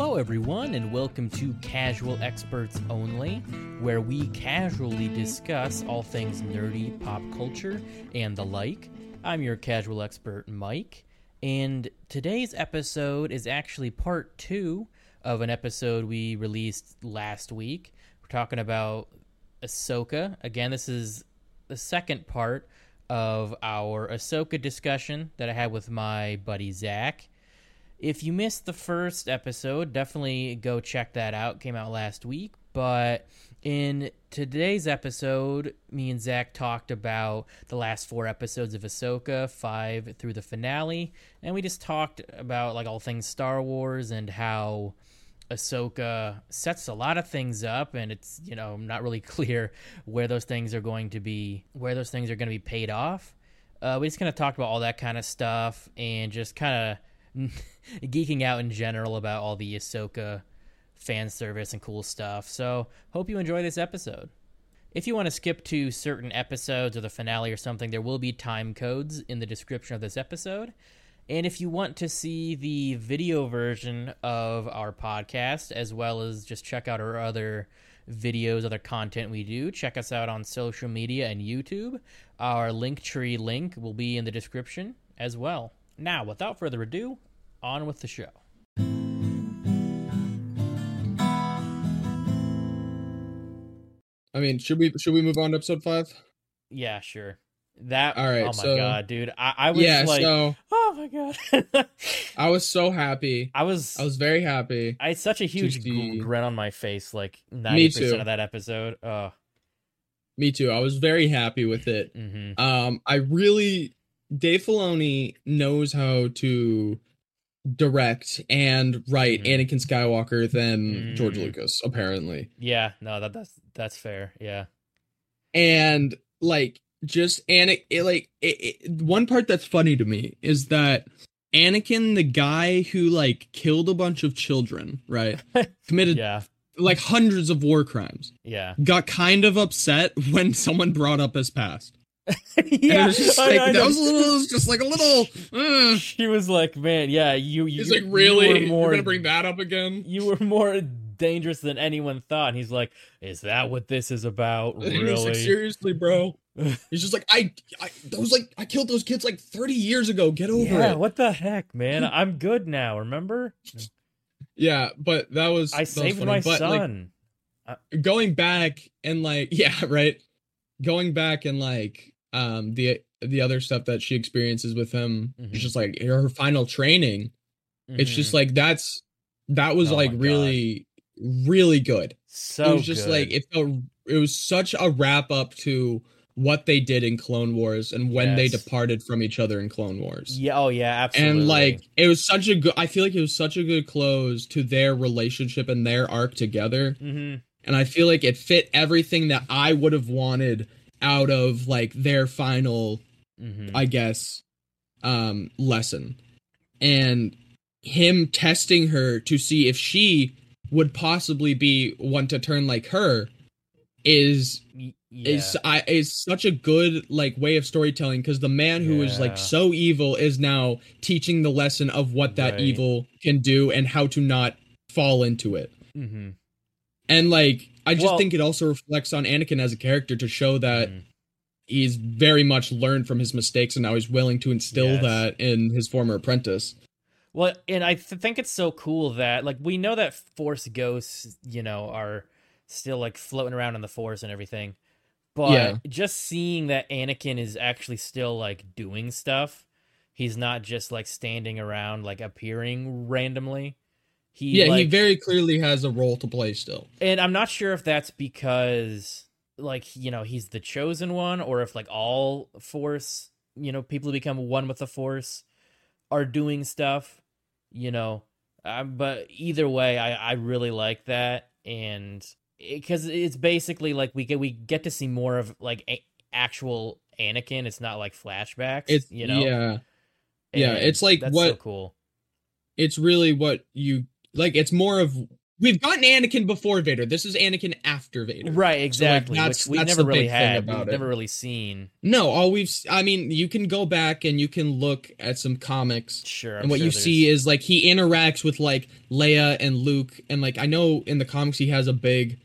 Hello, everyone, and welcome to Casual Experts Only, where we casually discuss all things nerdy pop culture and the like. I'm your casual expert, Mike, and today's episode is actually part two of an episode we released last week. We're talking about Ahsoka. Again, this is the second part of our Ahsoka discussion that I had with my buddy Zach. If you missed the first episode, definitely go check that out. Came out last week. But in today's episode, me and Zach talked about the last four episodes of Ahsoka, five through the finale, and we just talked about like all things Star Wars and how Ahsoka sets a lot of things up, and it's you know not really clear where those things are going to be, where those things are going to be paid off. Uh, we just kind of talked about all that kind of stuff and just kind of geeking out in general about all the Ahsoka fan service and cool stuff. So, hope you enjoy this episode. If you want to skip to certain episodes or the finale or something, there will be time codes in the description of this episode. And if you want to see the video version of our podcast, as well as just check out our other videos, other content we do, check us out on social media and YouTube. Our Linktree link will be in the description as well. Now, without further ado, on with the show. I mean, should we should we move on to episode five? Yeah, sure. That. All right, Oh my so- god, dude! I, I was yeah, like, so oh my god. I was so happy. I was. I was very happy. I had such a huge see- grin on my face, like ninety too. percent of that episode. Oh. Me too. I was very happy with it. hmm Um, I really Dave Filoni knows how to direct and write Mhm. Anakin Skywalker than George Mm. Lucas, apparently. Yeah. No, that that's that's fair. Yeah. and like just Anakin it, like it, it, one part that's funny to me is that Anakin the guy who like killed a bunch of children right committed Yeah. like hundreds of war crimes Yeah. got kind of upset when someone brought up his past yeah. was just I- like I that was a little it was just like a little uh. She was like, "Man, yeah, you." you he's like you really were you're gonna bring that up again You were more dangerous than anyone thought. And he's like, "Is that what this is about? Was like, Really?" seriously bro he's just like I, I those like I killed those kids like 30 years ago get over it. yeah. it What the heck, man? I'm good now. Remember? yeah but that was I that saved funny. my But, like, son. going back and like yeah right going back and like um the the other stuff that she experiences with him Mhm. it's just like her final training it's just Mhm. like that's that was Oh like my God. really really good so it was just good. like it felt it was such a wrap up to what they did in clone wars and when they departed from each other in clone wars yeah. Oh yeah. Absolutely. and like it was such a good i feel like it was such a good close to their relationship and their arc together hmm and I feel like it fit everything that I would have wanted out of like their final, hmm I guess, um, lesson, and him testing her to see if she would possibly be one to turn like her is yeah. is I is such a good like way of storytelling because the man who is Yeah. like so evil is now teaching the lesson of what that Right. evil can do and how to not fall into it. hmm And like I just Well- think it also reflects on Anakin as a character to show that Mhm. he's very much learned from his mistakes and now he's willing to instill Yes. that in his former apprentice. Well, and I th- think it's so cool that like we know that Force ghosts, you know, are still like floating around in the Force and everything, but Yeah. just seeing that Anakin is actually still like doing stuff, he's not just like standing around like appearing randomly. He yeah, he very clearly has a role to play still. and I'm not sure if that's because like you know he's the chosen one or if like all Force, you know, people who become one with the Force are doing stuff, you know. Um, but either way, I I really like that, and because it's basically like we get we get to see more of like a- actual Anakin. It's not like flashbacks. It's you know. yeah, yeah, it's like that's so what- cool. it's really what you like. It's more of we've gotten Anakin before Vader. This is Anakin after Vader. Right, exactly. that's- which we've that's never really had. We've it. never really seen. No, all we've I mean, you can go back and you can look at some comics Sure. I'm and what sure you there's- see is like he interacts with like Leia and Luke and like I know in the comics he has a big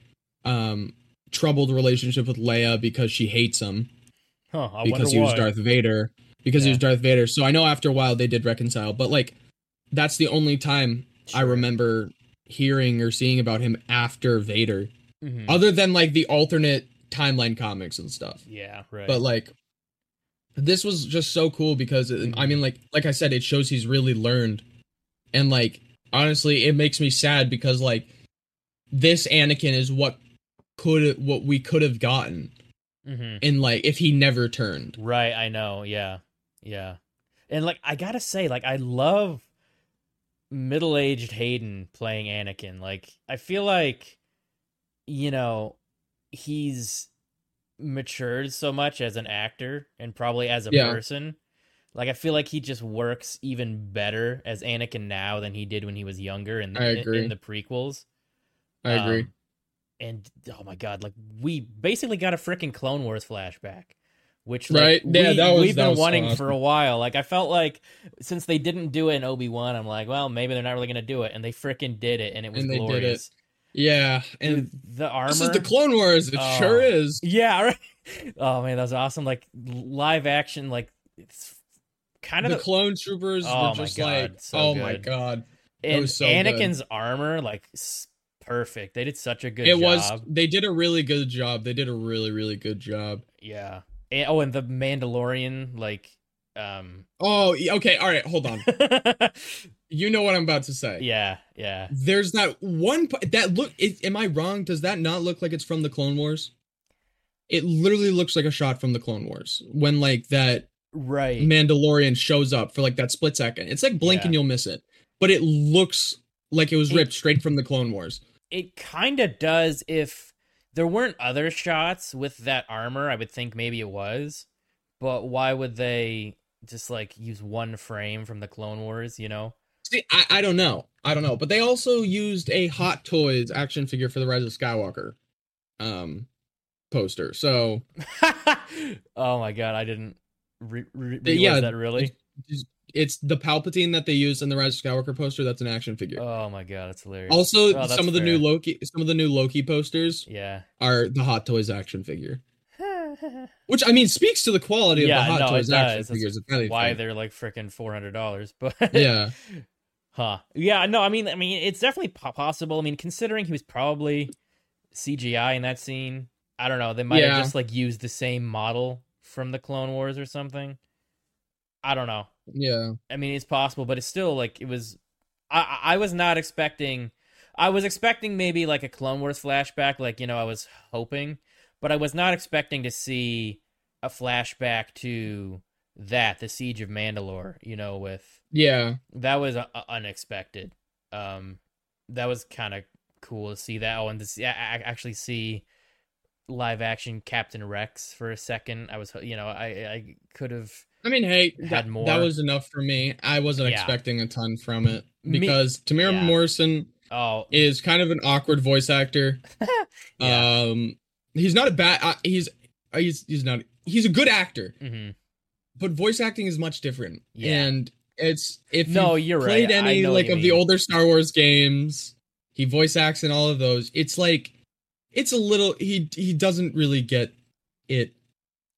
um troubled relationship with Leia because she hates him Huh, I because he was why. Darth Vader because he was Darth Vader. So I know after a while they did reconcile, but like that's the only time I remember hearing or seeing about him after Vader Mhm. other than like the alternate timeline comics and stuff. Yeah, right. But like this was just so cool because it, I mean like like I said it shows he's really learned and like honestly it makes me sad because like this Anakin is what could what we could have gotten Mhm. in like if he never turned. Right, I know. Yeah. Yeah. And like I got to say like I love middle-aged Hayden playing Anakin. Like I feel like you know, he's matured so much as an actor and probably as a Yeah. person. Like I feel like he just works even better as Anakin now than he did when he was younger in the, I in- agree. in the prequels. I agree. Um, and oh my god, like we basically got a freaking Clone Wars flashback, which like, Right? Yeah, we, that was- we've that been was wanting awesome. for a while. Like I felt like since they didn't do it in Obi Wan, I'm like, well, maybe they're not really gonna do it, and they freaking did it, and it was And they did it. glorious. yeah, and Dude, the armor. this is the Clone Wars. It Oh. sure is. yeah, right. Oh man, that was awesome. Like live action, like it's kind of The the, clone troopers Oh were my just God, like, so oh my god. and was so good. Anakin's armor, like perfect. They did such a good it job. was they did a really good job. They did a really really good job. Yeah. And, oh, and the Mandalorian, like, um, Oh, okay. All right, hold on. You know what I'm about to say. yeah, yeah. There's that one that look. Is, am I wrong? Does that not look like it's from the Clone Wars? It literally looks like a shot from the Clone Wars when like that Right. Mandalorian shows up for like that split second. It's like blink Yeah. and you'll miss it, but it looks like it was It- ripped straight from the Clone Wars. It kind of does if there weren't other shots with that armor, I would think maybe it was. But why would they just like use one frame from the Clone Wars, you know? See, I, I don't know. I don't know. But they also used a Hot Toys action figure for the Rise of Skywalker um poster. So oh my god, I didn't re- re- realize yeah, that really. It's the Palpatine that they used in the Rise of Skywalker poster. That's an action figure. Oh my god, that's hilarious. also, Oh, that's some of the new. Loki, some of the new Loki posters yeah. are the Hot Toys action figure, which I mean speaks to the quality of Yeah, the Hot no, Toys action does. That's figures. anything. Why they're like freaking four hundred dollars, but Yeah, Huh. Yeah, no, I mean I mean it's definitely possible. I mean considering he was probably CGI in that scene, I don't know, they might Yeah. have just like used the same model from the Clone Wars or something. I don't know. Yeah. I mean it's possible, but it's still like it was I I was not expecting I was expecting maybe like a Clone Wars flashback like, you know, I was hoping, but I was not expecting to see a flashback to that, the Siege of Mandalore, you know, with Yeah, that was uh, unexpected. Um, that was kind of cool to see that. Oh, and to see, I, I actually see live action Captain Rex for a second. I was, you know, I I could have. I mean, hey, that, more. that was enough for me. I wasn't Yeah. expecting a ton from it Me- because Temuera yeah. Morrison Oh, is kind of an awkward voice actor. Yeah. Um, he's not a bad. Uh, he's uh, he's he's not. He's a good actor, hmm but voice acting is much different. Yeah. And it's if No, you've you're played right. Any like you of the older Star Wars games, he voice acts in all of those. It's like it's a little he he doesn't really get it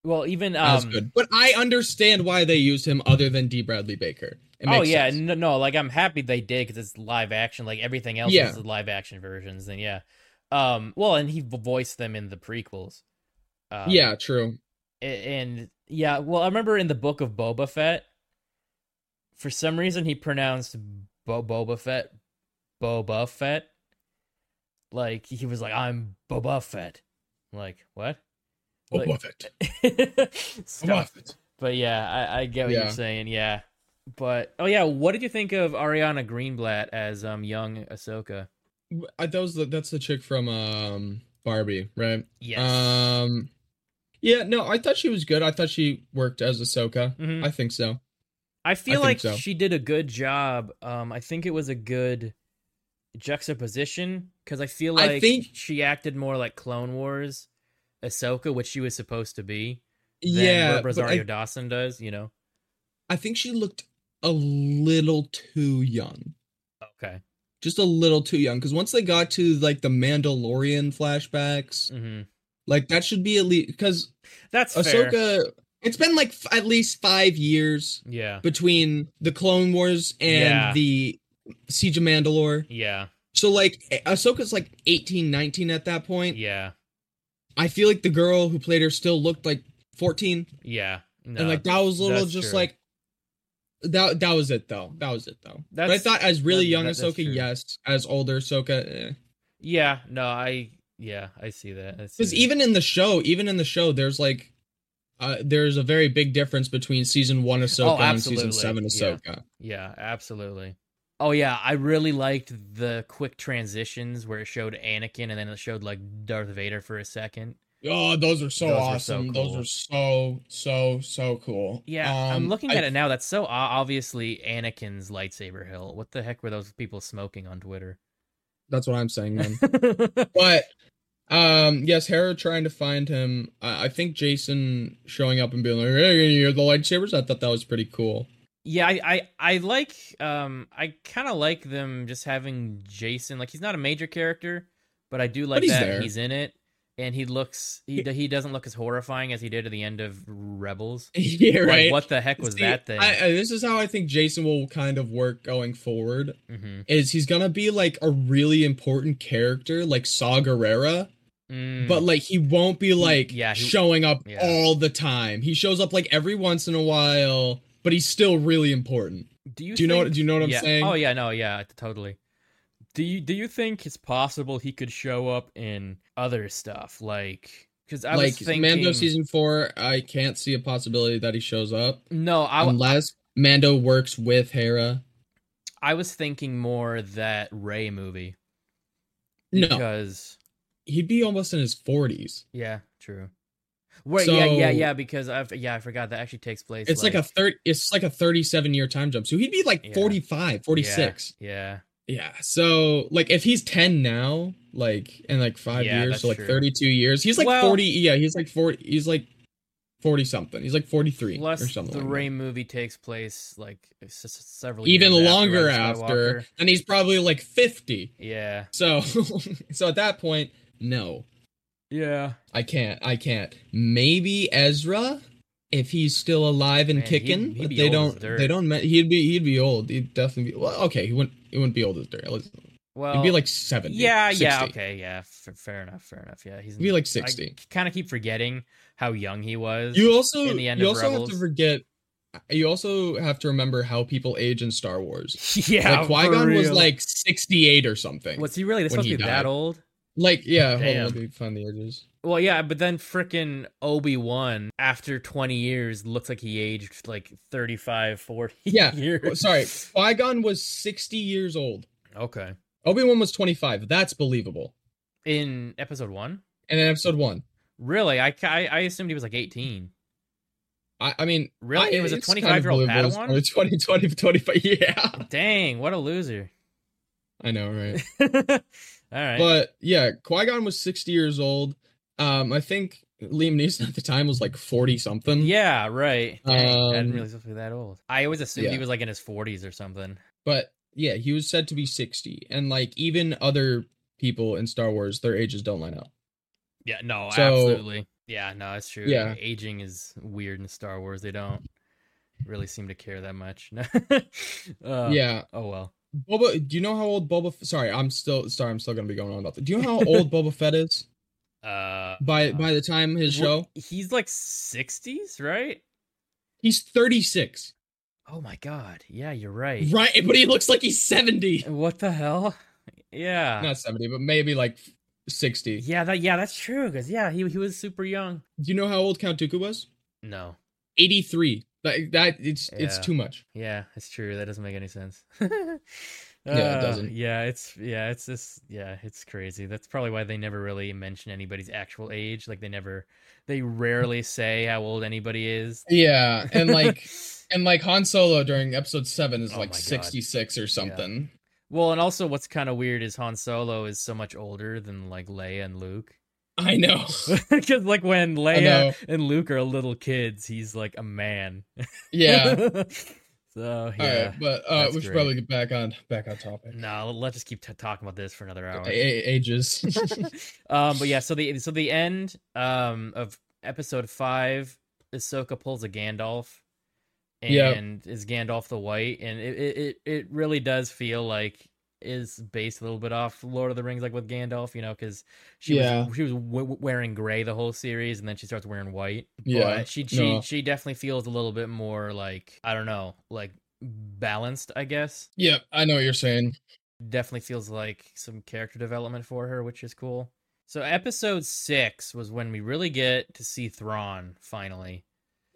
well, even as um. good. But I understand why they used him other than D. Bradley Baker. It Oh yeah, sense. no, no, like I'm happy they did because it's live action. Like everything else Yeah. is live action versions. Then yeah, um, well, and he voiced them in the prequels. Um, yeah, true. A- and yeah, well, I remember in the book of Boba Fett, for some reason he pronounced Bo- Boba Fett Boba Fett. Like he was like, "I'm Boba Fett." I'm like what? Oh, Like- Buffett. Stuff. Buffett. But yeah, I, I get what Yeah. you're saying. Yeah, but oh yeah, what did you think of Ariana Greenblatt as um young Ahsoka? I, that was the, that's the chick from um Barbie, right? Yes. Um, yeah, no, I thought she was good. I thought she worked as Ahsoka. Mhm. I think so. I feel think like so. she did a good job. Um, I think it was a good juxtaposition because I feel like I think- she acted more like Clone Wars Ahsoka, which she was supposed to be. Yeah, what Rosario I, Dawson does. You know. I think she looked a little too young. Okay. Just a little too young. Because once they got to like the Mandalorian flashbacks, hmm like that should be at least because That's fair. Ahsoka. It's been like f- at least five years Yeah. between the Clone Wars and Yeah. the Siege of Mandalore. Yeah. So like Ahsoka's like 18, 19 at that point. Yeah. I feel like the girl who played her still looked like 14. Yeah. No, and like that was a little just true. like that that was it though. That was it though. but I thought as really that- young that- that's Ahsoka, true. yes. As older Ahsoka, Yeah. No, I. Yeah, I see that. Because even in the show, even in the show, there's like uh, there's a very big difference between season one Ahsoka and season seven Yeah. Ahsoka. Yeah, absolutely. Oh yeah, I really liked the quick transitions where it showed Anakin and then it showed like Darth Vader for a second. Oh, those are so Those are so awesome. cool. Those are so so so cool. Yeah, I'm Um, looking I- at it now. That's so obviously Anakin's lightsaber hill. What the heck were those people smoking on Twitter? That's what I'm saying, man. but um yes hera trying to find him I i think jacen showing up and being like hey you're the lightsabers i thought that was pretty cool yeah, I, I I like um I kind of like them just having Jacen. Like he's not a major character, but I do like he's that there. he's in it. And he looks he he doesn't look as horrifying as he did at the end of Rebels. yeah Like, right what the heck was See, that thing? I, I, this is how i think jacen will kind of work going forward hmm is he's gonna be like a really important character like saw Gerrera, but like he won't be like yeah, he- showing up yeah. all the time he shows up like every once in a while but he's still really important do you do you know what- do you know what I'm yeah. saying? Oh yeah, no, yeah, totally. Do you do you think it's possible he could show up in other stuff like because I like was thinking mando season four i can't see a possibility that he shows up no I, w- unless Mando works with Hera. I was thinking more that Rey movie No, because he'd be almost in his forties. yeah, true. Wait, yeah, yeah, yeah. Because I yeah, I forgot that actually takes place. It's like, a third. It's like a thirty-seven year time jump. So he'd be like Yeah. 45, 46. Yeah, Yeah. So like if he's ten now, like in like five Yeah, years, so like true. thirty-two years, he's like Well- forty. Yeah, he's like forty. He's like forty something. He's like forty-three Plus, or something. the like. Rey movie takes place like several Even years longer of after, and he's probably like fifty. Yeah, So, so at that point, no. Yeah. I can't. I can't. Maybe Ezra, if he's still alive and Man, he'd- kicking, he'd but they don't. They don't. He'd be. He'd be old. He'd definitely be. Well, okay. He wouldn't. He wouldn't be old as dirt. Well, He'd be like seventy. yeah, yeah. Okay, yeah. F- fair enough. Fair enough. Yeah, he's He'd be like I sixty. kind of keep forgetting how young he was. You also. in the end you of also have to forget. You also have to remember how people age in Star Wars. yeah, like Qui for Gon was like sixty-eight or something. Was he really? They're when supposed to be died. that old? Like, yeah. Hold on. Let me find the ages. Well, yeah, but then frickin' Obi Wan, after 20 years, looks like he aged like 35, 40 Yeah, years. Sorry, Qui Gon was sixty years old. Okay. Obi Wan was twenty-five. That's believable. In episode one? And in episode one. Really? I, I, I assumed he was like 18. I, I mean, Really? I, He was a 25-year-old kind of believable. Padawan? It's probably 20, 20, 25. Yeah, Dang, what a loser. I know, right? All right. But yeah, Qui Gon was sixty years old. Um, I think Liam Neeson at the time was like forty something. yeah, right. Dang, I didn't Um, realize he was that old. I always assumed he was like in his 40s or something. but yeah, he was said to be sixty, and like even other people in Star Wars, their ages don't line up. Yeah, no, So- absolutely. Yeah, no, it's true. Yeah. Aging is weird in Star Wars. They don't really seem to care that much. uh, yeah, Oh well. Boba. Do you know how old Boba? F- Sorry, I'm still sorry. I'm still gonna be going on about that. Do you know how old Boba Fett is Uh, by by the time his show? He's like sixties, right? He's thirty six. Oh my god. Yeah, you're right. Right, but he looks like he's seventy. What the hell? Yeah. Not seventy, but maybe like sixty. Yeah, that yeah, that's true. Cause yeah, he he was super young. Do you know how old Count Dooku was? No. 83. That, that it's it's too much. Yeah, it's true. That doesn't make any sense. Yeah, it Uh, doesn't. Yeah, it's yeah, it's just yeah, it's crazy. That's probably why they never really mention anybody's actual age. Like they never, they rarely say how old anybody is. Yeah, and like and like Han Solo during episode 7 is Oh like my God. 66 or something. Well, and also what's kind of weird is Han Solo is so much older than like Leia and Luke. I know. Because like when. Leia and Luke are little kids, he's like a man. Yeah. so yeah. right, but uh, we should great. probably get back on back on topic. No, let's just keep t- talking about this for another hour. A- a- ages. um, but yeah, so the so the end um of episode five, Ahsoka pulls a Gandalf, and is Gandalf the White, and it it it really does feel like is based a little bit off Lord of the Rings, like with Gandalf, you know, because she Yeah. was she was w- wearing gray the whole series, and then she starts wearing white. Yeah, but she she no. she definitely feels a little bit more like I don't know, like balanced, I guess. yeah, I know what you're saying. Definitely feels like some character development for her, which is cool. So episode six was when we really get to see Thrawn finally.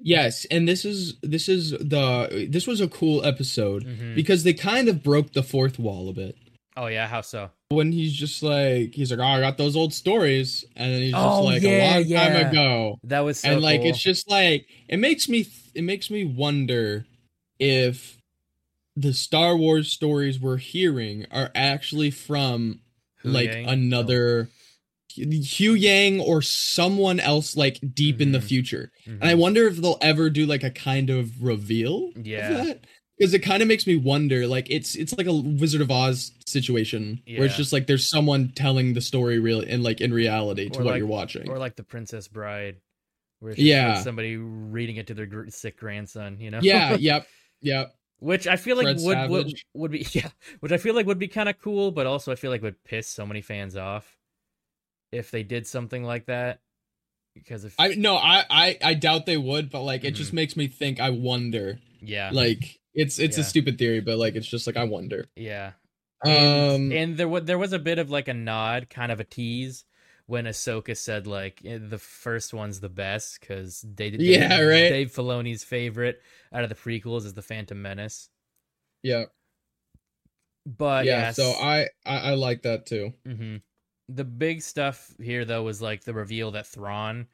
Yes, and this is this is the this was a cool episode Mhm. because they kind of broke the fourth wall a bit. Oh yeah, how so? When he's just like he's like, "Oh, I got those old stories," and then he's just Oh, like, yeah, "A long yeah. time ago," That was so and like cool. it's just like it makes me it makes me wonder if the Star Wars stories we're hearing are actually from Hu like another Huyang or someone else like deep in the Mhm. future. Mhm. And I wonder if they'll ever do like a kind of reveal Yeah. Because it kind of makes me wonder, like it's it's like a Wizard of Oz situation where it's just like there's someone telling the story real in like in reality to Or what like- you're watching. or like the Princess Bride, where it's just, like, Yeah. somebody reading it to their gr- sick grandson. You know? yeah, yep, yep. Which I feel like Fred would, would would be yeah, which I feel like would be kind of cool, but also I feel like would piss so many fans off if they did something like that. Because if I no, I I I doubt they would, but like it just Mhm. makes me think. I wonder. yeah, Like it's it's Yeah. a stupid theory, but like it's just like I wonder. yeah, Um, and, and there was there was a bit of like a nod, kind of a tease when Ahsoka said like eh, the first one's the best because they Yeah, right. Dave Filoni's favorite out of the prequels is the Phantom Menace, yeah, but yeah. yes, So I, I I like that too. hmm The big stuff here, though, was like the reveal that Thrawn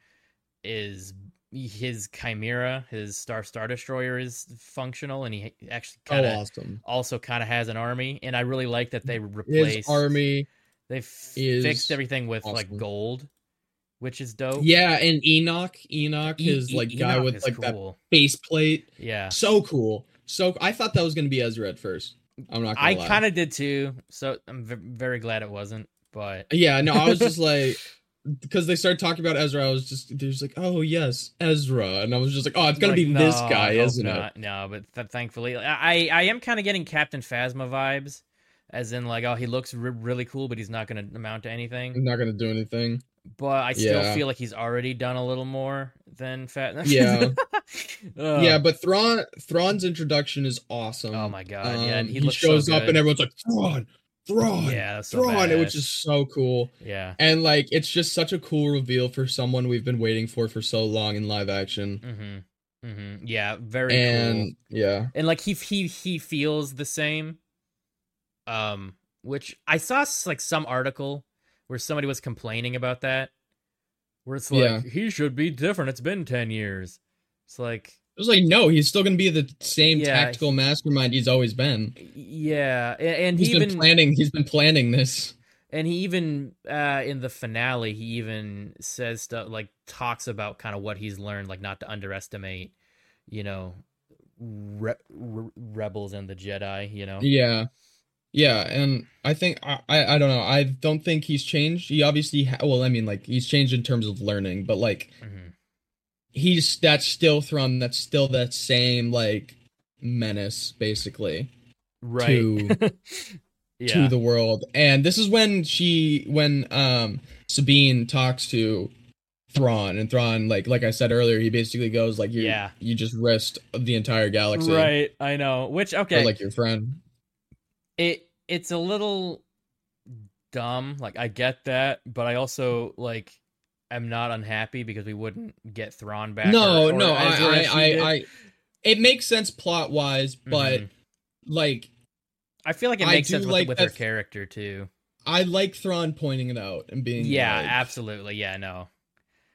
is his Chimaera, his Star Star Destroyer is functional, and he actually kind of oh, awesome. also kind of has an army. And I really like that they His replaced army. They fixed everything with like gold, which is dope. Yeah, and Enoch, Enoch, E- his E- like guy Enoch with is like that cool. face plate. Yeah, So cool. So I thought that was gonna be Ezra at first. I'm not. Gonna I kind of did too. So I'm v- very glad it wasn't. But Yeah, no, I was just like, because they started talking about Ezra, I was just, there's like, oh yes, Ezra, and I was just like, oh, it's gonna Like, be this no, I guy, isn't it? No, but th- thankfully, I I am kind of getting Captain Phasma vibes, as in like, oh, he looks re- really cool, but he's not going to amount to anything. I'm not gonna do anything. But I still Yeah. feel like he's already done a little more than Fat. Yeah. Yeah, but Thrawn, Thrawn's introduction is awesome. Oh my god. yeah, Um, he, he, looks shows so up and everyone's like, Thrawn, Thrawn, yeah, so Thrawn, which is so cool. yeah. And like, it's just such a cool reveal for someone we've been waiting for for so long in live action. Mm-hmm. Mm-hmm. Yeah, very cool. And yeah, and like he he he feels the same um which i saw like some article where somebody was complaining about that where it's like Yeah. he should be different it's been 10 years it's like it was like, no, he's still gonna be the same Yeah, tactical mastermind he's always been. yeah a- and He's he been even planning. He's been planning this. and he even uh in the finale he even says stuff like talks about kind of what he's learned like not to underestimate you know re- re- rebels and the jedi you know Yeah, yeah, and I think I, I don't know. I don't think he's changed. He obviously ha- well, I mean, like he's changed in terms of learning, but like Mhm. He's that's still Thrawn. That's still that same like menace, basically right To- yeah to the world. And this is when she when um Sabine talks to Thrawn, and Thrawn like like I said earlier, he basically goes like you Yeah. you just risked the entire galaxy, Right, I know. Which okay, For, like your friend. it it's a little dumb. Like I get that, but I also like am not unhappy because we wouldn't get Thrawn back. No, or- or no, I, I. I, I, it makes sense plot wise, but Mhm. like I feel like it makes sense with, like with her character too. I like Thrawn pointing it out and being Yeah, like, absolutely. Yeah, no.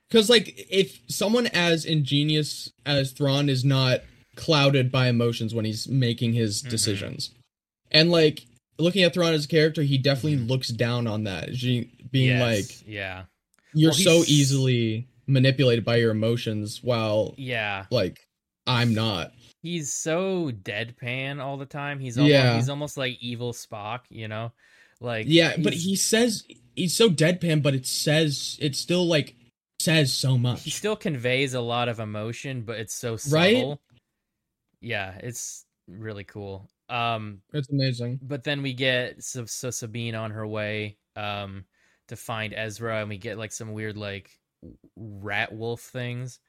because like if someone as ingenious as Thrawn is not clouded by emotions when he's making his Mhm. decisions, and like looking at Thrawn as a character, he definitely Mhm. looks down on that, she- being Yes, like, yeah, you're Well, so easily manipulated by your emotions, while yeah. like I'm not. He's so deadpan all the time. He's almost, Yeah. he's almost like evil Spock, you know, like Yeah, but he says he's so deadpan, but it says it still like says so much. he still conveys a lot of emotion, but it's so Right? subtle. Yeah, it's really cool. Um, It's amazing. but then we get so, so Sabine on her way um to find Ezra, and we get like some weird like rat wolf things.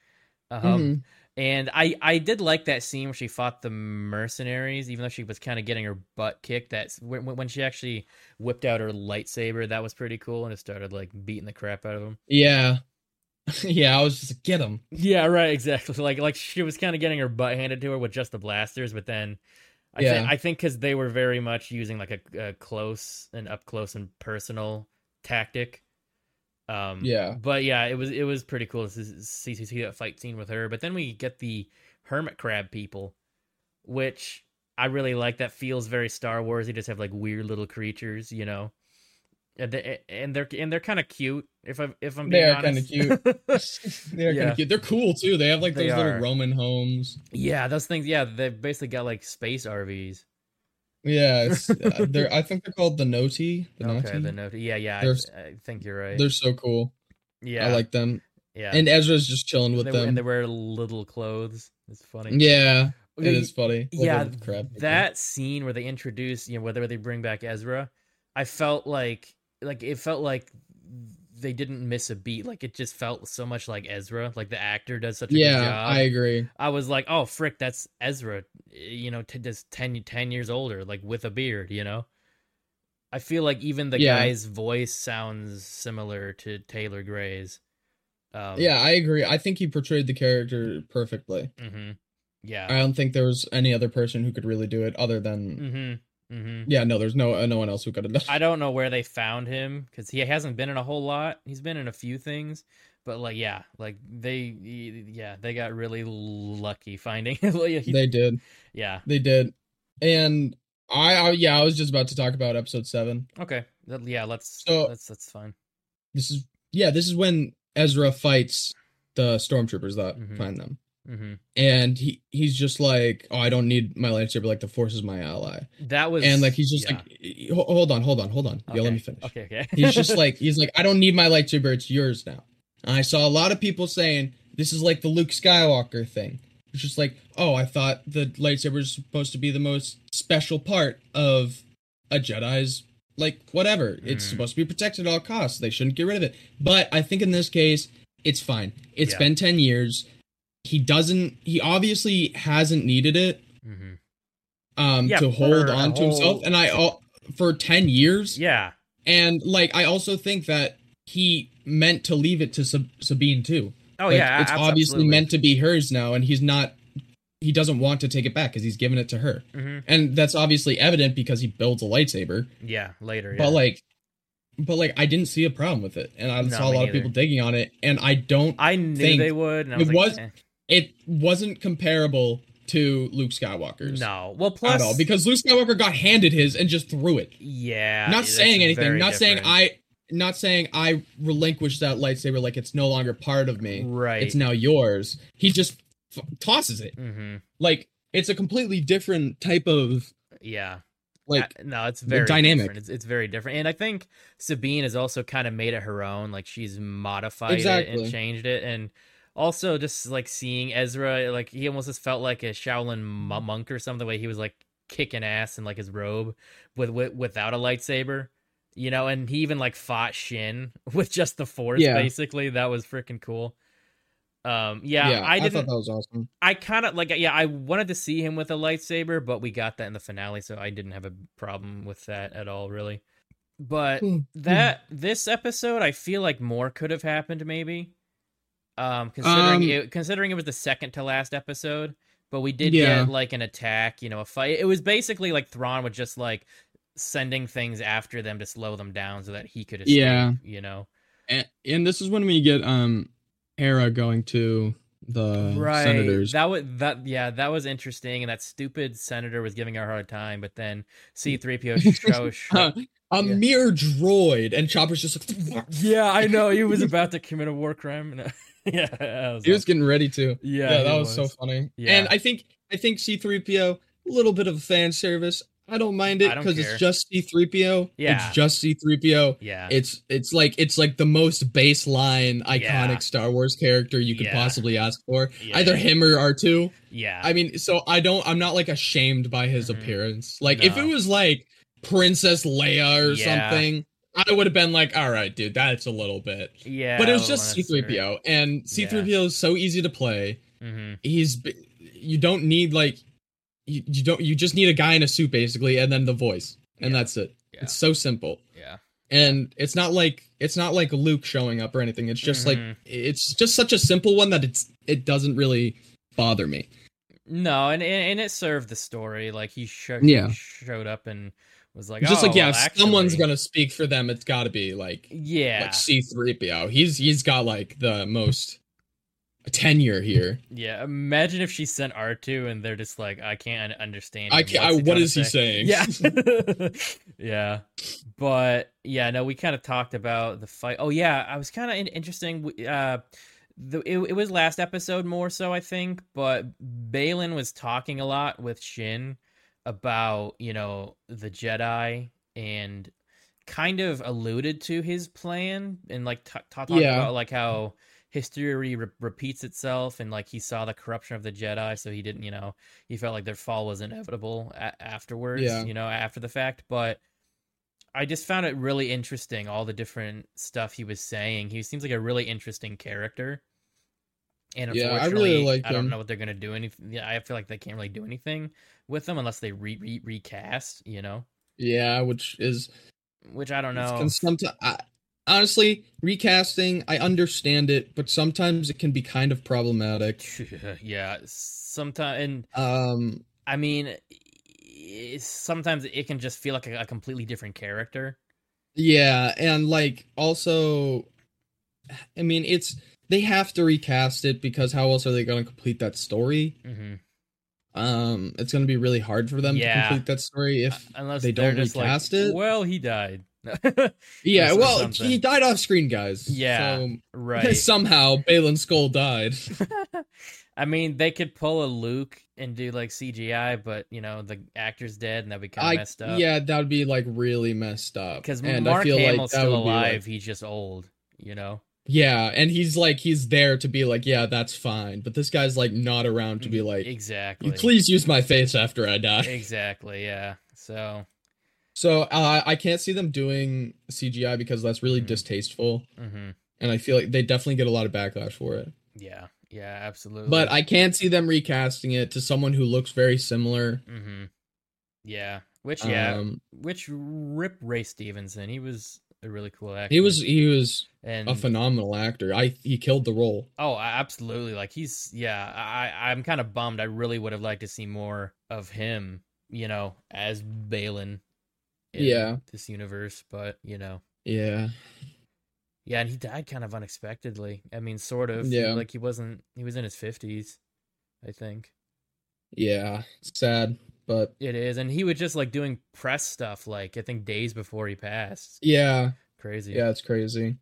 Um, Mhm. and I I did like that scene where she fought the mercenaries, even though she was kind of getting her butt kicked. That's when when she actually whipped out her lightsaber. That was pretty cool, and it started like beating the crap out of them. Yeah, yeah. I was just like, get him. Yeah, right, exactly. Like like she was kind of getting her butt handed to her with just the blasters, but then I Yeah. think I think because they were very much using like a, a close and up close and personal tactic. Um, Yeah. but yeah, it was it was pretty cool to see, see see that fight scene with her. But then we get the hermit crab people, which I really like. That feels very Star Wars. They just have like weird little creatures, you know. And they, and they're and they're kind of cute. If I if I'm they are kinda honest, They're kind of cute. They're cool too. They have like They those are. little Roman homes. Yeah, those things. Yeah, they've basically got like space RVs. Yeah, it's, uh, they're. I think they're called the Noti. The okay, Noti. the note. Yeah, yeah. I, I think you're right. They're so cool. yeah, I like them. Yeah, And Ezra's just chilling with they, them. and they wear little clothes. It's funny. yeah, it They- funny. Like yeah, a crab people. that scene where they introduce, you know, whether they bring back Ezra, I felt like, like it felt like they didn't miss a beat. Like it just felt so much like Ezra. Like the actor does such a good Yeah, job. I agree. I was like, oh frick, that's Ezra. You know, t- just 10, 10 years older, like with a beard. You know, I feel like even the Yeah. guy's voice sounds similar to Taylor Gray's. Um, Yeah, I agree. I think he portrayed the character perfectly. hmm Yeah. I don't think there was any other person who could really do it other than. hmm hmm Yeah, no, there's no uh, no one else who could have done. I don't know where they found him because he hasn't been in a whole lot. He's been in a few things, but like, yeah, like they, yeah, they got really lucky finding. He- They did. yeah. They did. And I, I yeah, I was just about to talk about episode seven. Okay. Yeah. Let's. So- that's that's fine. This is yeah, this is when Ezra fights the stormtroopers that Mhm. find them. Hmm And he he's just like, "Oh, I don't need my lightsaber like the force is my ally." That was. And like he's just yeah. like, "Hold on, hold on, hold on. Yeah, let me finish." Okay. Okay. He's just like he's like, "I don't need my lightsaber, it's yours now." And I saw a lot of people saying this is like the Luke Skywalker thing. It's just like, "Oh, I thought the lightsaber is supposed to be the most special part of a Jedi's like whatever. It's Mhm. supposed to be protected at all costs. They shouldn't get rid of it." But I think in this case, it's fine. It's Yeah. been 10 years. He doesn't he obviously hasn't needed it hmm um Yeah, to hold on to himself and I for 10 years Yeah. and like I also think that he meant to leave it to Sab- Sabine too. Oh Like, yeah. it's ab- obviously meant to be hers now and he's not he doesn't want to take it back cuz he's given it to her. hmm And that's obviously evident because he builds a lightsaber. Yeah. Later. Yeah. But like but like I didn't see a problem with it and I No, saw a lot of people digging on it and I don't I knew think they would. And I was it like, was- eh. It wasn't comparable to Luke Skywalker's. no. Well, plus at all because Luke Skywalker got handed his and just threw it. Yeah. not saying anything. Not saying. I. Not saying I relinquished that lightsaber like it's no longer part of me. Right. It's now yours. He just f- tosses it. hmm Like it's a completely different type of Yeah. like. Uh, no, it's very dynamic. different. It's, it's very different, and I think Sabine has also kind of made it her own. Like she's modified it and changed it, and also just like seeing Ezra, like he almost just felt like a Shaolin monk or something. The way he was like kicking ass in like his robe with, with without a lightsaber, you know, and he even like fought Shin with just the Force. Yeah. Basically, that was freaking cool. Um, yeah, yeah, I I, didn't. thought that was awesome. I kind of like yeah, I wanted to see him with a lightsaber, but we got that in the finale, so I didn't have a problem with that at all, really. But Hmm. that this episode, I feel like more could have happened, maybe. Um, considering Um, it, considering it was the second to last episode, but we did Yeah. get like an attack, you know, a fight. It was basically like Thrawn was just like sending things after them to slow them down so that he could escape. Yeah. you know. And, and this is when we get um Hera going to the right senators. that was that yeah that was interesting and that stupid senator was giving her a hard time but then c3po show, show a yeah. mere droid, and Chopper's just like, yeah i know he was about to commit a war crime and, yeah was he was getting ready to. yeah, Yeah, that was, so funny. Yeah. And I think I think C3PO a little bit of fan service. I don't mind it because it's just C3PO. Yeah. It's just C3PO. yeah It's it's like it's like the most baseline iconic Yeah. Star Wars character you could Yeah. possibly ask for. Yeah. Either him or R2. yeah I mean, so I don't I'm not like ashamed by his Mhm. appearance. Like if it was like Princess Leia or something, I would have been like, all right, dude, that's a little bit. yeah but it was just C3PO and C3PO is so easy to play. hmm He's you don't need like you, you don't you just need a guy in a suit basically and then the voice. And Yeah. that's it. Yeah. It's so simple. yeah And it's not like it's not like Luke showing up or anything. It's just like Mhm. it's just such a simple one that it's it doesn't really bother me. no and and it served the story like he, sho- Yeah. he showed up and was like just oh, like yeah, well, if someone's gonna speak for them, it's got to be like yeah like C3PO. He's he's got like the most tenure here. Yeah, imagine if she sent R2 and they're just like, I can't understand. I can't. I, what is he saying? Yeah. yeah. But yeah, no, we kind of talked about the fight. Oh, yeah, I was kind of in- interesting. Uh, the, it, it was last episode more so, I think, but Baylan was talking a lot with Shin about, you know, the Jedi and kind of alluded to his plan and like t- talked Yeah. about like how history re- repeats itself and like he saw the corruption of the jedi so he didn't you know he felt like their fall was inevitable a- afterwards Yeah. you know after the fact but i just found it really interesting all the different stuff he was saying he seems like a really interesting character and Yeah, I really liked I don't know what they're gonna do. Anything? Yeah, I feel like they can't really do anything with them unless they re, re recast. You know, Yeah, which is which I don't know. can someti- I, honestly recasting. I understand it, but sometimes it can be kind of problematic. yeah, sometimes, and Um, I mean, sometimes it can just feel like a, a completely different character. yeah, and like also, I mean, it's they have to recast it because how else are they going to complete that story? hmm Um, it's going to be really hard for them Yeah. to complete that story if Unless they don't recast like, it? Well, he died. yeah. Well, something. he died off screen, guys. Yeah, So, right. somehow Baylan Skoll died. I mean, they could pull a Luke and do like CGI, but you know the actor's dead, and that'd be kind of messed up. yeah, that would be like really messed up. because And I Mark feel Hamill's that still be, like- alive. He's just old. You know. Yeah, and he's like he's there to be like, yeah, that's fine. But this guy's like not around to be like, Mm, exactly. please use my face after I die. Exactly. Yeah. So. So uh, I can't see them doing CGI because that's really Mhm. distasteful, hmm and I feel like they definitely get a lot of backlash for it. Yeah. Yeah. Absolutely. But I can't see them recasting it to someone who looks very similar. hmm Yeah. Which yeah. Um, which Rip Ray Stevenson. He was a really cool actor. he was he was and a phenomenal actor. I he killed the role. Oh, absolutely. Like he's yeah, I I'm kind of bummed. I really would have liked to see more of him, you know, as Baylan in Yeah. this universe, but you know. Yeah, Yeah, and he died kind of unexpectedly. I mean, sort of. Yeah. Like he wasn't he was in his 50s, I think. yeah, sad, but It is. And he was just like doing press stuff like I think days before he passed. yeah, Crazy. yeah, it's crazy.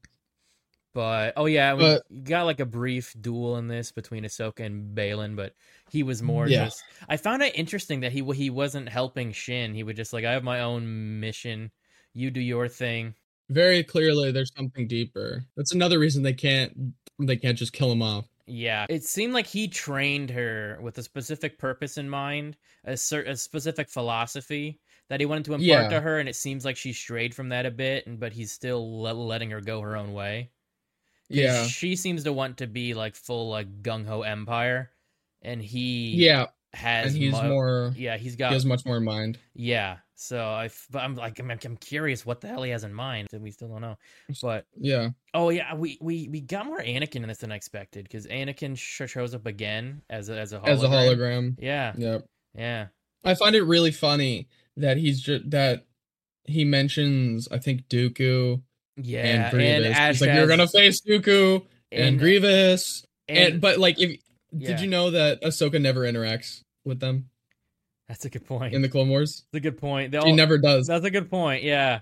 But oh yeah, we But- got like a brief duel in this between Ahsoka and Baylan, but he was more Yeah. just. I found it interesting that he he wasn't helping Shin. He would just like, I have my own mission. You do your thing. Very clearly, there's something deeper. That's another reason they can't they can't just kill him off. Yeah, it seemed like he trained her with a specific purpose in mind, a certain a specific philosophy that he wanted to impart Yeah. to her, and it seems like she strayed from that a bit, and but he's still le- letting her go her own way. Yeah, she seems to want to be like full like gung ho empire, and he yeah, has and he's mo- more yeah he's got he has much more in mind. yeah. So I I'm like I'm, I'm curious what the hell he has in mind. And we still don't know, but Yeah, oh yeah, we we we got more Anakin in this than I expected because Anakin sh- shows up again as a, as a hologram. as a hologram. Yeah, Yep. yeah, I find it really funny that he's just that he mentions I think Dooku yeah. and Grievous. Ash he's like, you're gonna face Dooku and, Grievous, and, and- but like if Yeah. Did you know that Ahsoka never interacts with them That's a good point. in the Clone Wars? That's a good point. They She never does. That's a good point. Yeah,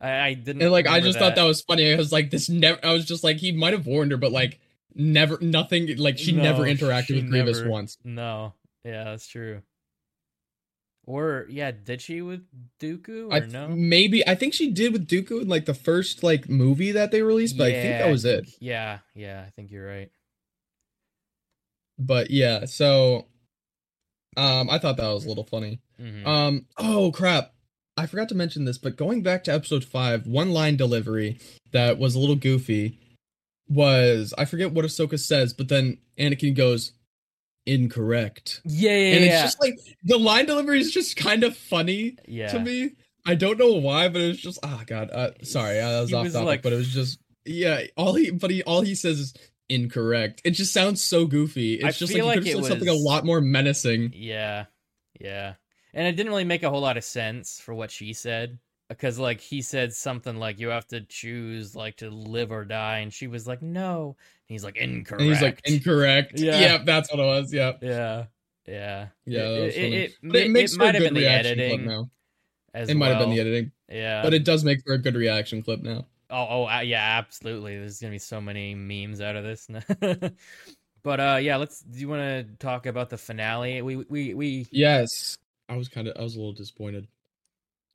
I, I didn't. And like I just thought that was funny. I was like, this never. I was just like, he might have warned her, but like, never, nothing. Like she No, never interacted she with Grievous never- once. No, yeah, that's true. Or yeah, did she with Dooku or I no? maybe I think she did with Dooku in like the first like movie that they released, but I think that was it. Yeah, yeah, I think you're right. But yeah, so um, I thought that was a little funny. Mhm. Um, oh crap. I forgot to mention this, but going back to episode five, one line delivery that was a little goofy was I forget what Ahsoka says, but then Anakin goes, incorrect. yeah, yeah, and it's yeah. just like the line delivery is just kind of funny yeah. to me. I don't know why, but it was just oh god. Uh, sorry, I was He off was topic, like- but it was just yeah. All he but he all he says is incorrect. It just sounds so goofy. It's I just feel like like it said something a lot more menacing. Yeah, yeah, and it didn't really make a whole lot of sense for what she said because like he said something like you have to choose like to live or die, and she was like no, and he's like incorrect. And he's like incorrect. Yeah. Yeah, that's what it was. Yeah. yeah, yeah, Yeah, It, it, it, it it- makes it for a might have been the editing now. as It might have been the editing, Yeah, but it does make for a good reaction clip now. Oh, oh, uh, yeah, absolutely. There's gonna be so many memes out of this. but uh, yeah, let's. Do you want to talk about the finale? We we we. Yes, I was kind of I was a little disappointed.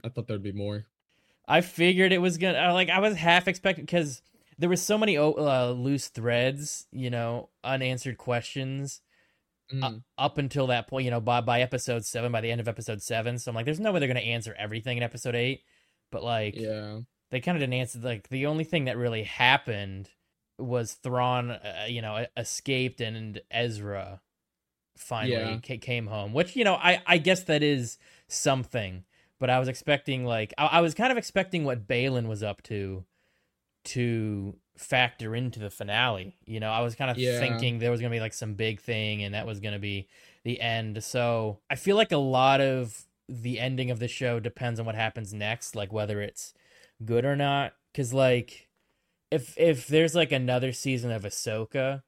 I thought there'd be more. I figured it was gonna. uh, Like I was half expecting because there was so many uh, loose threads, you know, unanswered questions Mm. up until that point. You know, by by episode seven, by the end of episode seven. So I'm like, there's no way they're gonna answer everything in episode eight. But like, yeah, they kind of didn't answer like the only thing that really happened was Thrawn, uh, you know, escaped and Ezra finally Yeah. ca- came home. Which you know, I I guess that is something. But I was expecting like I, I was kind of expecting what Baylan was up to to factor into the finale. You know, I was kind of Yeah. thinking there was gonna be like some big thing and that was gonna be the end. So I feel like a lot of the ending of the show depends on what happens next, like whether it's good or not. Cause like if if there's like another season of Ahsoka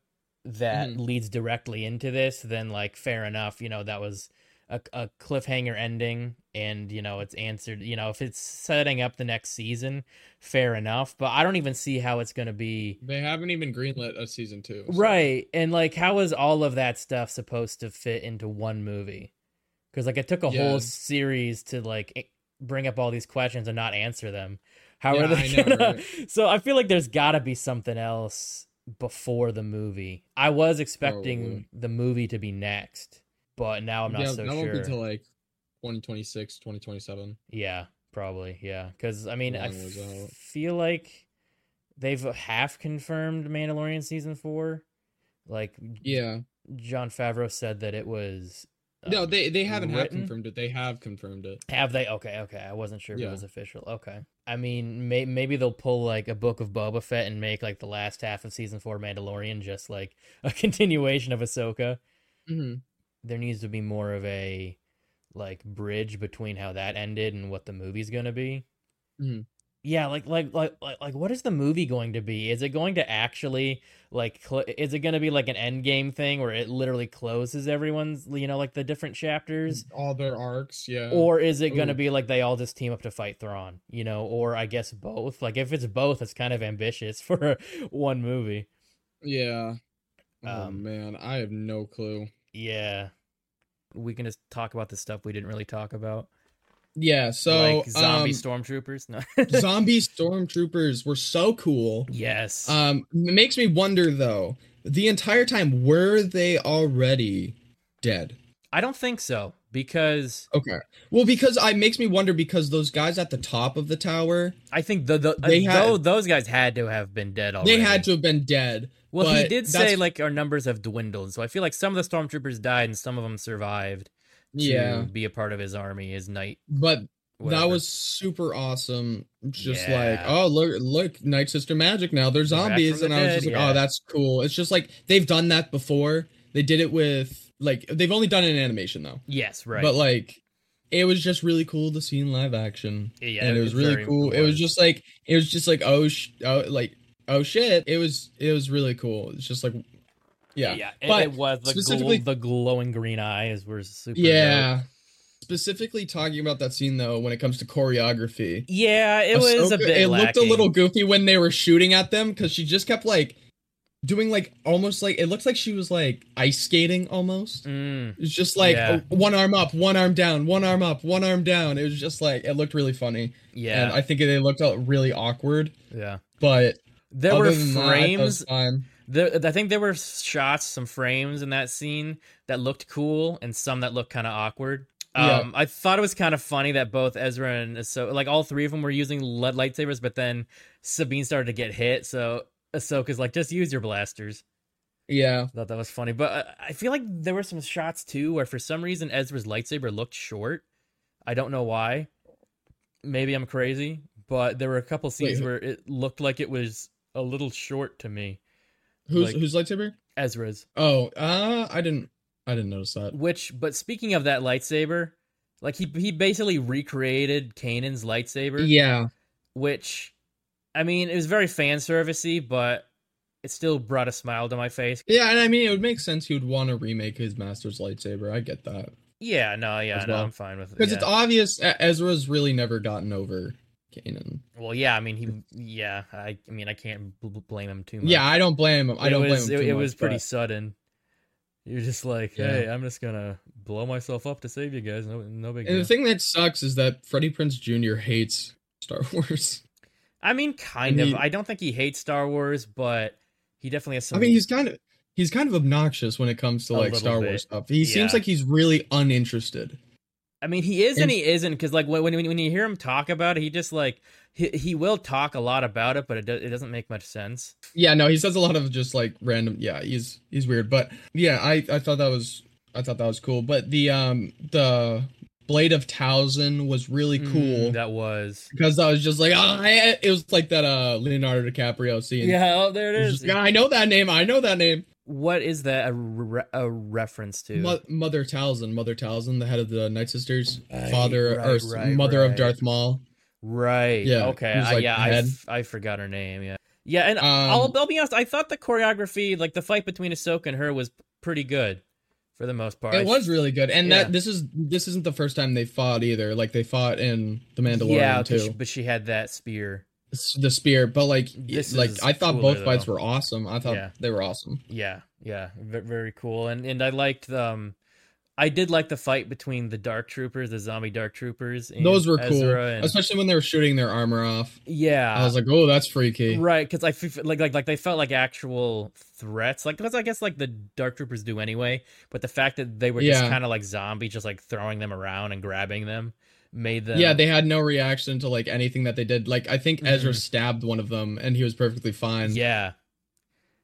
that Mhm. leads directly into this, then like fair enough, you know, that was a, a cliffhanger ending and you know it's answered you know if it's setting up the next season fair enough but i don't even see how it's going to be they haven't even greenlit a season two. so- right and like how is all of that stuff supposed to fit into one movie because like it took a Yeah. whole series to like bring up all these questions and not answer them how Yeah, are they I know, gonna right? so i feel like there's gotta be something else before the movie i was expecting the movie to be next but now i'm not yeah, so that sure won't be till like 2026, 2027. Yeah, probably. Yeah, because I mean, I Long ways out. f- feel like they've half confirmed Mandalorian season four. Like, Yeah. Jon Favreau said that it was. No, they they haven't have written? confirmed it. They have confirmed it. have they? Okay, okay. I wasn't sure if it was official. Okay. I mean, may- maybe they'll pull like a book of Boba Fett and make like the last half of season four Mandalorian just like a continuation of Ahsoka. Mm-hmm. There needs to be more of a like bridge between how that ended and what the movie's gonna be. Mhm. Yeah, like, like like like like what is the movie going to be? Is it going to actually like cl- is it going to be like an end game thing where it literally closes everyone's you know like the different chapters? All their arcs, yeah. Or is it going to be like they all just team up to fight Thrawn, you know? Or I guess both. Like if it's both, it's kind of ambitious for one movie. yeah. Oh Um, man, I have no clue. Yeah, we can just talk about the stuff we didn't really talk about, Yeah, so like zombie um, stormtroopers. No. zombie stormtroopers were so cool. yes. Um, it makes me wonder though. The entire time, were they already dead? I don't think so because Okay. Well, because I makes me wonder because those guys at the top of the tower, I think the, the They uh, had- tho- those guys had to have been dead already. they had to have been dead. Well, he did say like our numbers have dwindled, so I feel like some of the stormtroopers died and some of them survived Yeah, be a part of his army, his knight. but whatever. that was super awesome. Just Yeah. like, oh look, look, Night Sister magic now. They're zombies, and the I was dead, just like, oh, yeah. oh, that's cool. It's just like they've done that before. They did it with like they've only done it in animation though. yes, right. But like it was just really cool to see in live action. yeah, and it was it's really very- cool. It was just like it was just like oh, sh- oh like oh shit. It was it was really cool. It's just like Yeah, yeah. It, but it was the, specifically- gl- the glowing green eyes were super. yeah. dope. Specifically talking about that scene though, when it comes to choreography, yeah. It was a bit. It looked a little goofy when they were shooting at them because she just kept like doing like almost like it looks like she was like ice skating almost. Mm, It's just like Yeah. one arm up, one arm down, one arm up, one arm down. It was just like it looked really funny, and yeah. I think they looked out really awkward. yeah. But There were than that, I thought it was frames. fine. There, I think there were shots, some frames in that scene that looked cool, and some that looked kind of awkward. Yeah. Um, I thought it was kind of funny that both Ezra and Ahsoka, like all three of them, were using lead lightsabers, but then Sabine started to get hit, so Ahsoka's like, "Just use your blasters." Yeah, I thought that was funny, but uh, I feel like there were some shots too where for some reason Ezra's lightsaber looked short. I don't know why. Maybe I'm crazy, but there were a couple scenes who- where it looked like it was a little short to me. Who's Like- whose lightsaber? Ezra's. Oh, uh, I didn't, I didn't notice that. Which, but speaking of that lightsaber, like he he basically recreated Kanan's lightsaber. Yeah, Which, I mean, it was very fan servicey, but it still brought a smile to my face. yeah, and I mean it would make sense he would want to remake his master's lightsaber. I get that Yeah, no, yeah, As no. I'm fine with it. because yeah. it's obvious Ezra's really never gotten over Kanan. Well, yeah, I mean, he, yeah, I, I mean, I can't bl- bl- blame him too much. Yeah, I don't blame him. I It don't was, blame him. It, too it much, was pretty but- sudden. You're just like, Yeah. hey, I'm just gonna blow myself up to save you guys. No, no big And deal. the thing that sucks is that Freddie Prinze Jr. hates Star Wars. I mean, kind I of. I don't think he hates Star Wars, but he definitely has some. I mean, he's kind of he's kind of obnoxious when it comes to like Star bit. Wars stuff. He seems like he's really uninterested. I mean, he is and, And- he isn't because, like, when when when you hear him talk about it, he just like he he will talk a lot about it, but it do, it doesn't make much sense. Yeah, no, he says a lot of just like random. Yeah, he's he's weird, but yeah, I I thought that was I thought that was cool. But the um the Blade of Talzin was really cool Mm, that was. because I was just like, oh, I, it was like that uh Leonardo DiCaprio scene. Yeah, oh, there it It just, yeah, I know that name. I know that name. What is that a, re- a reference to? Mo- Mother Talzin, Mother Talzin, the head of the Night Sisters, Right, father right, or right, mother of Darth Maul. Right. Yeah, Okay. I, like, yeah. I, f- I forgot her name. Yeah. Yeah. And Um, I'll, I'll be honest. I thought the choreography, like the fight between Ahsoka and her, was pretty good for the most part. It was really good, and Yeah. that this is this isn't the first time they fought either. Like they fought in the Mandalorian yeah, too. she- but she had that spear. The spear, but like This like I thought both fights were awesome. I thought Yeah. they were awesome. Yeah. Yeah. very cool. And and I liked um, I did like the fight between the Dark Troopers, the zombie Dark Troopers. And Those were cool, Ezra and- especially when they were shooting their armor off. yeah. I was like, oh, that's freaky. Right, because I f- like like like they felt like actual threats, like because I guess like the Dark Troopers do anyway. But the fact that they were just kind of like zombies, just like throwing them around and grabbing them, made them. Yeah, they had no reaction to like anything that they did. Like I think Ezra Mhm. stabbed one of them, and he was perfectly fine. yeah,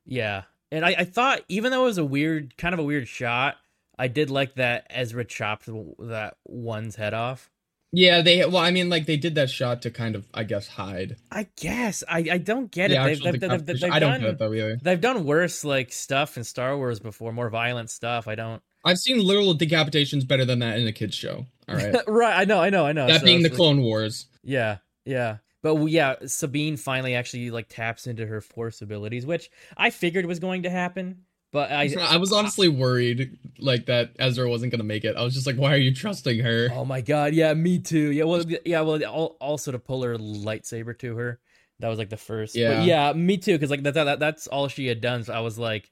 yeah. And I, I thought even though it was a weird, kind of a weird shot, I did like that Ezra chopped that one's head off. Yeah, they. Well, I mean, like they did that shot to kind of, I guess, hide. I guess I, I don't get it. They've, they've, they've, they've I don't done, get it though either. They've done worse like stuff in Star Wars before, more violent stuff. I don't. I've seen literal decapitations better than that in a kids show. All right, right. I know. I know. I know. that So being the like- Clone Wars. Yeah, yeah. But yeah, Sabine finally actually like taps into her force abilities, which I figured was going to happen. But I, I was honestly worried like that Ezra wasn't gonna make it. I was just like, why are you trusting her? oh my god, yeah, me too. Yeah, well, yeah, well, also to pull her lightsaber to her, that was like the first. Yeah. but yeah, me too, because like that, that that's all she had done. So I was like,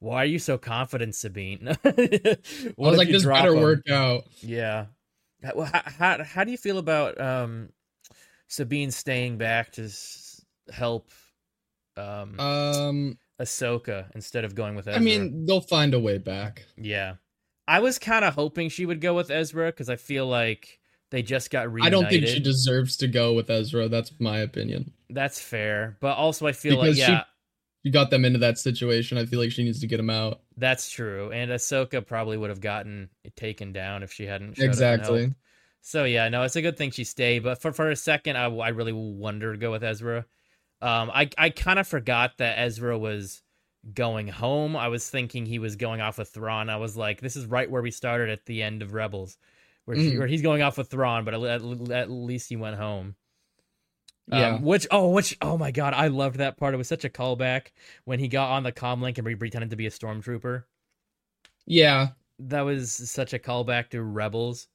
why are you so confident, Sabine? I was like, this better work out. Yeah. How, how, how, how do you feel about um, Sabine staying back to s- help um, Um, Ahsoka instead of going with Ezra? I mean, they'll find a way back. yeah. I was kind of hoping she would go with Ezra because I feel like they just got reunited. I don't think she deserves to go with Ezra. That's my opinion. That's fair, but also I feel Because like she- You got them into that situation. I feel like she needs to get them out. that's true. And Ahsoka probably would have gotten it taken down if she hadn't showed up and Exactly. So yeah, no, it's a good thing she stayed. But for for a second, I, I really wanted to go with Ezra. Um, I I kind of forgot that Ezra was going home. I was thinking he was going off with Thrawn. I was like, this is right where we started at the end of Rebels, where she, Mhm. where he's going off with Thrawn, but at, at least he went home. Yeah. Um, which oh which oh my god I loved that part. It was such a callback when he got on the comlink and pretended to be a stormtrooper. Yeah. That was such a callback to Rebels.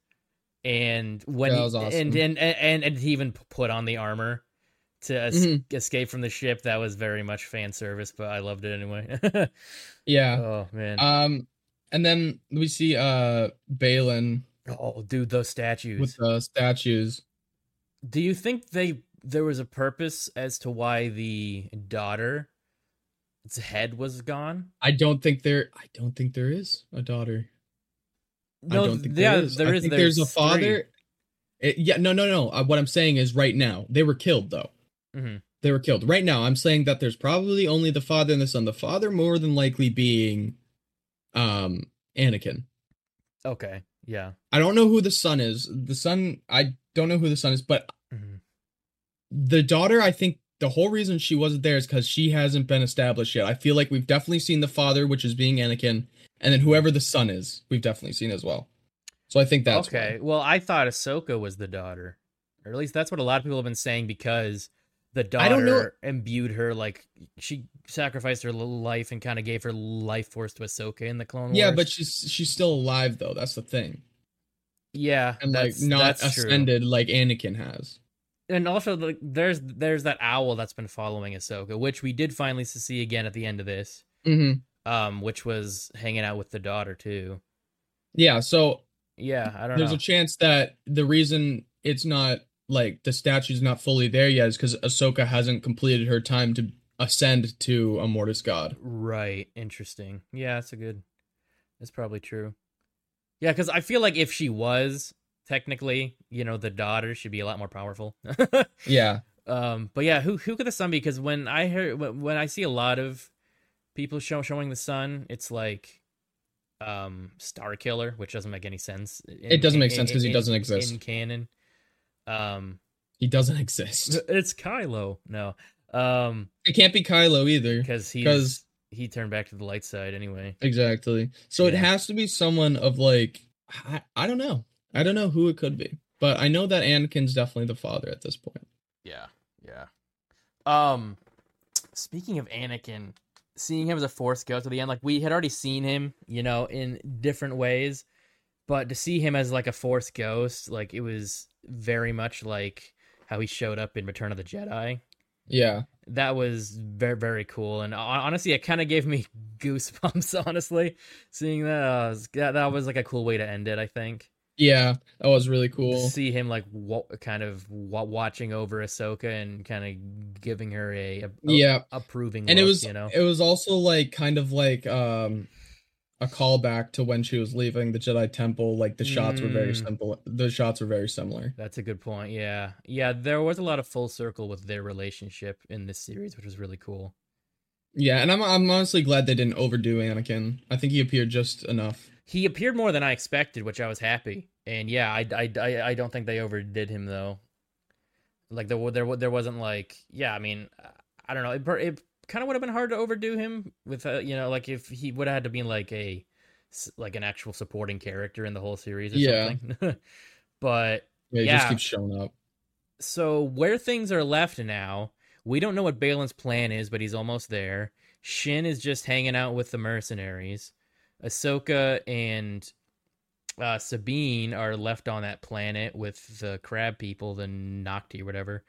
And when That he- was awesome. and, and and and he even put on the armor to es- Mhm. escape from the ship. That was very much fan service, but I loved it anyway. Yeah. oh man. Um, and then we see uh Baylan oh dude, those statues. with the statues. Do you think they there was a purpose as to why the daughter its head was gone? I don't think there. I don't think there is a daughter. I don't think yeah, there is. there I is. think there's, a father. It- yeah, no, no, no. Uh, what I'm saying is, right now they were killed though. Mhm. They were killed. Right now, I'm saying that there's probably only the father and the son. The father more than likely being, um, Anakin. Okay, yeah. I don't know who the son is. The son, I don't know who the son is, but. The daughter, I think the whole reason she wasn't there is because she hasn't been established yet. I feel like we've definitely seen the father, which is being Anakin, and then whoever the son is, we've definitely seen as well. So I think that's okay. why. Well, I thought Ahsoka was the daughter, or at least that's what a lot of people have been saying because the daughter imbued her like she sacrificed her little life and kind of gave her life force to Ahsoka in the Clone Wars. Yeah, but she's she's still alive though. That's the thing, yeah, and like that's, not that's true. ascended like Anakin has. And also, like, there's there's that owl that's been following Ahsoka, which we did finally see again at the end of this. Mm-hmm. Um, which was hanging out with the daughter too. Yeah. So Yeah, I don't there's know. a chance that the reason it's not like the statue's not fully there yet is because Ahsoka hasn't completed her time to ascend to a Mortis god. Right. Interesting. Yeah, that's a good. That's probably true. Yeah, because I feel like if she was technically, you know, the daughter should be a lot more powerful. Yeah. um, but yeah, who who could the son be? Because when I hear when, I see a lot of people show, showing the son, it's like um Star Killer, which doesn't make any sense. in- It doesn't make in- sense 'cause he doesn't exist. in canon. Um, He doesn't exist. it's Kylo. No, um, It can't be Kylo either. because he Because he turned back to the light side anyway. exactly. So it has to be someone of like I, I don't know. I don't know who it could be. But I know that Anakin's definitely the father at this point. Yeah, yeah. Um, speaking of Anakin, seeing him as a Force ghost at the end, like we had already seen him, you know, in different ways, but to see him as like a Force ghost, like it was very much like how he showed up in Return of the Jedi. Yeah. That was very very cool, and honestly, it kind of gave me goosebumps. Honestly, seeing that, uh, that that was like a cool way to end it. I think Yeah. That was really cool. see him like wa- kind of wa- watching over Ahsoka and kind of giving her a, a, Yeah. approving and it was you know it was also like kind of like um a callback to when she was leaving the Jedi Temple. Like the shots were very Mm. simple. The shots were very similar. that's a good point yeah yeah there was a lot of full circle with their relationship in this series which was really cool Yeah, and I'm I'm honestly glad they didn't overdo Anakin. I think he appeared just enough. He appeared more than i expected which i was happy and yeah i i i, I don't think they overdid him though like there there there wasn't like yeah i mean i don't know it, it kind of would have been hard to overdo him with uh, you know like if he would have had to be like a like an actual supporting character in the whole series or Yeah. something but Yeah, he Yeah. just keeps showing up. so where things are left now, we don't know what Baylan's plan is, but he's almost there. Shin is just hanging out with the mercenaries. Ahsoka and uh, Sabine are left on that planet with the crab people, the Nocti or whatever.